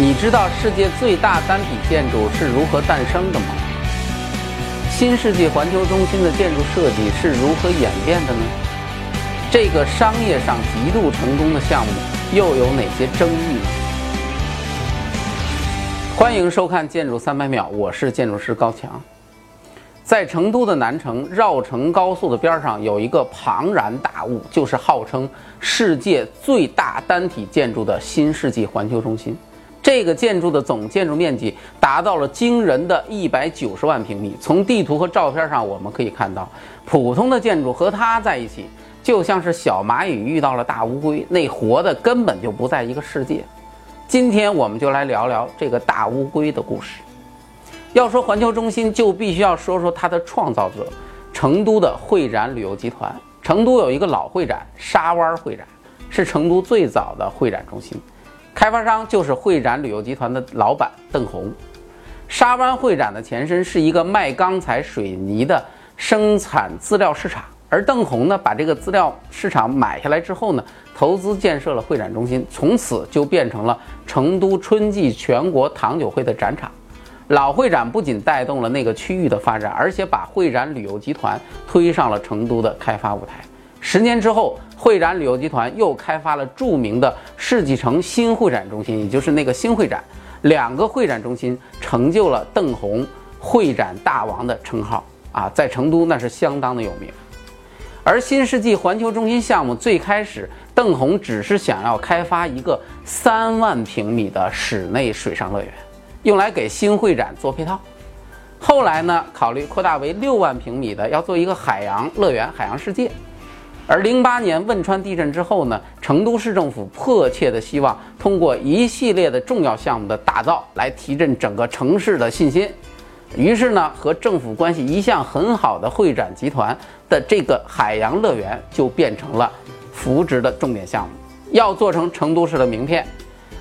你知道世界最大单体建筑是如何诞生的吗？新世纪环球中心的建筑设计是如何演变的呢？这个商业上极度成功的项目又有哪些争议呢？欢迎收看《建筑三百秒》，我是建筑师高强。在成都的南城绕城高速的边上有一个庞然大物，就是号称世界最大单体建筑的新世纪环球中心。这个建筑的总建筑面积达到了惊人的一百九十万平米。从地图和照片上我们可以看到，普通的建筑和它在一起，就像是小蚂蚁遇到了大乌龟，那活的根本就不在一个世界。今天我们就来聊聊这个大乌龟的故事。要说环球中心，就必须要说说它的创造者——成都的会展旅游集团。成都有一个老会展——沙湾会展，是成都最早的会展中心。开发商就是会展旅游集团的老板邓红。沙湾会展的前身是一个卖钢材水泥的生产资料市场，而邓红呢，把这个资料市场买下来之后呢，投资建设了会展中心，从此就变成了成都春季全国糖酒会的展场。老会展不仅带动了那个区域的发展，而且把会展旅游集团推上了成都的开发舞台。十年之后，会展旅游集团又开发了著名的世纪城新会展中心，也就是那个新会展。两个会展中心成就了邓红“会展大王”的称号啊，在成都那是相当的有名。而新世纪环球中心项目最开始，邓红只是想要开发一个三万平米的室内水上乐园。用来给新会展做配套，后来呢，考虑扩大为六万平米的，要做一个海洋乐园、海洋世界。而零八年汶川地震之后呢，成都市政府迫切的希望通过一系列的重要项目的打造来提振整个城市的信心。于是呢，和政府关系一向很好的会展集团的这个海洋乐园就变成了扶植的重点项目，要做成成都市的名片。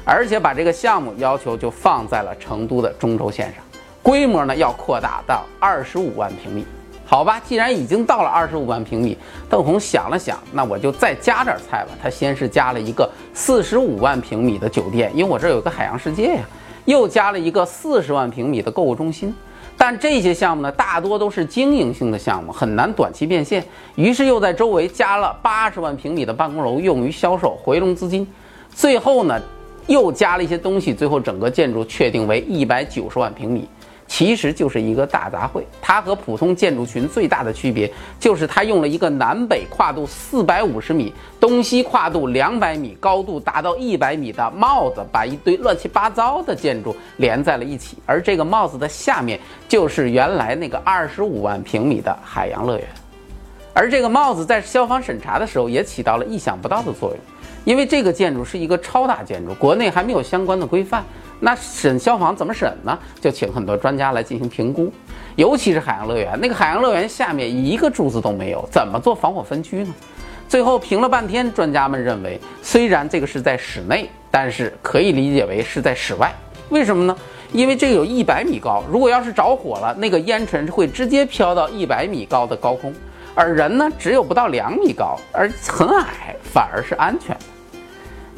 而且把这个项目要求就放在了成都的中轴线上，规模呢要扩大到二十五万平米。好吧，既然已经到了二十五万平米，邓红想了想，那我就再加点菜吧。他先是加了一个四十五万平米的酒店，因为我这有个海洋世界呀，又加了一个四十万平米的购物中心。但这些项目呢，大多都是经营性的项目，很难短期变现。于是又在周围加了八十万平米的办公楼，用于销售回笼资金。最后呢。又加了一些东西，最后整个建筑确定为一百九十万平米，其实就是一个大杂烩。它和普通建筑群最大的区别就是它用了一个南北跨度四百五十米、东西跨度两百米、高度达到一百米的帽子，把一堆乱七八糟的建筑连在了一起。而这个帽子的下面就是原来那个二十五万平米的海洋乐园。而这个帽子在消防审查的时候也起到了意想不到的作用。因为这个建筑是一个超大建筑，国内还没有相关的规范，那审消防怎么审呢？就请很多专家来进行评估。尤其是海洋乐园，那个海洋乐园下面一个柱子都没有，怎么做防火分区呢？最后评了半天，专家们认为，虽然这个是在室内，但是可以理解为是在室外。为什么呢？因为这有一百米高，如果要是着火了，那个烟尘会直接飘到一百米高的高空。而人呢，只有不到两米高，而很矮，反而是安全。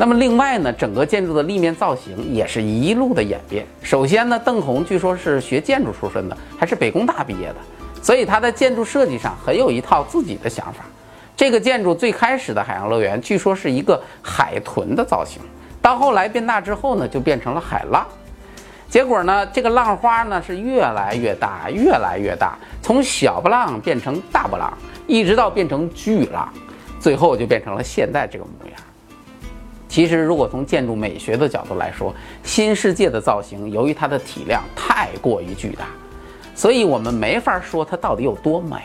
那么另外呢，整个建筑的立面造型也是一路的演变。首先呢，邓红据说是学建筑出身的，还是北工大毕业的，所以他在建筑设计上很有一套自己的想法。这个建筑最开始的海洋乐园，据说是一个海豚的造型，到后来变大之后呢，就变成了海浪。结果呢，这个浪花呢是越来越大，越来越大，从小波浪变成大波浪，一直到变成巨浪，最后就变成了现在这个模样。其实，如果从建筑美学的角度来说，新世界的造型由于它的体量太过于巨大，所以我们没法说它到底有多美。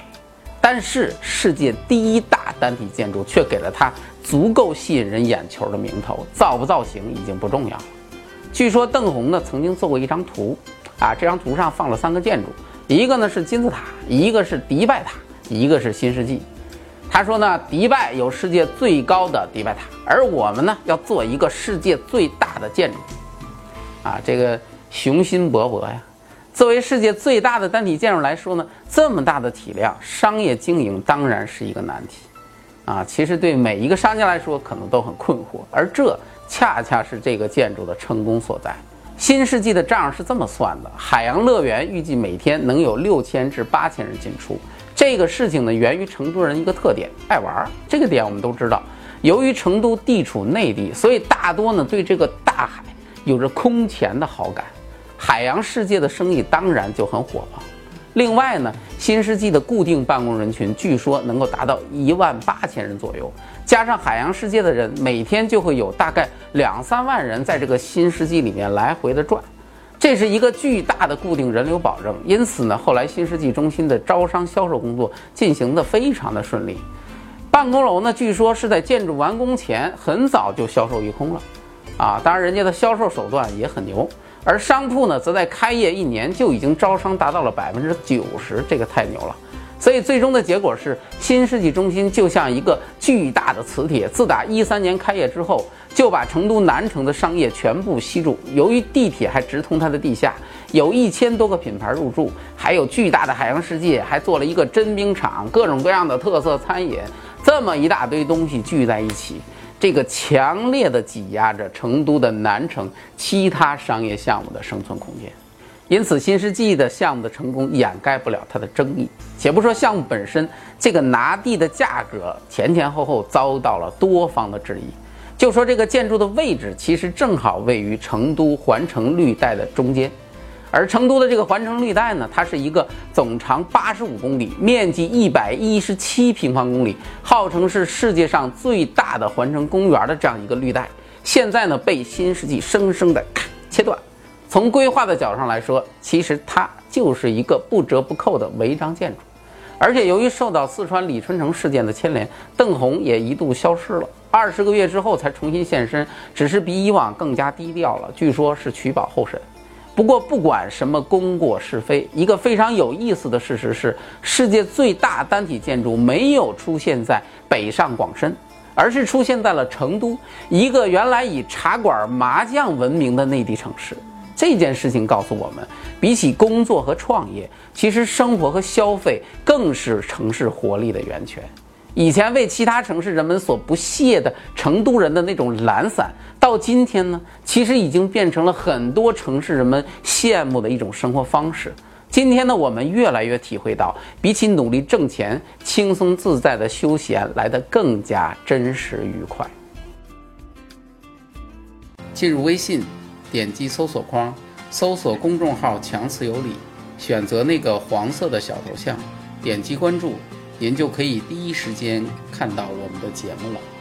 但是，世界第一大单体建筑却给了它足够吸引人眼球的名头，造不造型已经不重要了。据说邓红呢曾经做过一张图，啊，这张图上放了三个建筑，一个呢是金字塔，一个是迪拜塔，一个是新世纪。他说呢，迪拜有世界最高的迪拜塔，而我们呢要做一个世界最大的建筑，啊，这个雄心勃勃呀。作为世界最大的单体建筑来说呢，这么大的体量，商业经营当然是一个难题，啊，其实对每一个商家来说可能都很困惑，而这。恰恰是这个建筑的成功所在。新世纪的账是这么算的：海洋乐园预计每天能有六千至八千人进出。这个事情呢，源于成都人一个特点，爱玩儿。这个点我们都知道。由于成都地处内地，所以大多呢对这个大海有着空前的好感。海洋世界的生意当然就很火爆。另外呢，新世纪的固定办公人群据说能够达到一万八千人左右，加上海洋世界的人，每天就会有大概两三万人在这个新世纪里面来回的转，这是一个巨大的固定人流保证。因此呢，后来新世纪中心的招商销售工作进行的非常的顺利。办公楼呢，据说是在建筑完工前很早就销售一空了，啊，当然人家的销售手段也很牛。而商铺呢，则在开业一年就已经招商达到了百分之九十，这个太牛了。所以最终的结果是，新世纪中心就像一个巨大的磁铁，自打一三年开业之后，就把成都南城的商业全部吸住。由于地铁还直通它的地下，有一千多个品牌入驻，还有巨大的海洋世界，还做了一个真冰场，各种各样的特色餐饮，这么一大堆东西聚在一起。这个强烈的挤压着成都的南城其他商业项目的生存空间，因此新世纪的项目的成功掩盖不了它的争议。且不说项目本身，这个拿地的价格前前后后遭到了多方的质疑。就说这个建筑的位置，其实正好位于成都环城绿带的中间。而成都的这个环城绿带呢，它是一个总长八十五公里、面积一百一十七平方公里，号称是世界上最大的环城公园的这样一个绿带，现在呢被新世纪生生的切断。从规划的角度上来说，其实它就是一个不折不扣的违章建筑。而且由于受到四川李春城事件的牵连，邓红也一度消失了，二十个月之后才重新现身，只是比以往更加低调了，据说是取保候审。不过，不管什么功过是非，一个非常有意思的事实是，世界最大单体建筑没有出现在北上广深，而是出现在了成都，一个原来以茶馆麻将闻名的内地城市。这件事情告诉我们，比起工作和创业，其实生活和消费更是城市活力的源泉。以前为其他城市人们所不屑的成都人的那种懒散，到今天呢，其实已经变成了很多城市人们羡慕的一种生活方式。今天呢，我们越来越体会到，比起努力挣钱，轻松自在的休闲来得更加真实愉快。进入微信，点击搜索框，搜索公众号“强词有理”，选择那个黄色的小头像，点击关注。您就可以第一时间看到我们的节目了。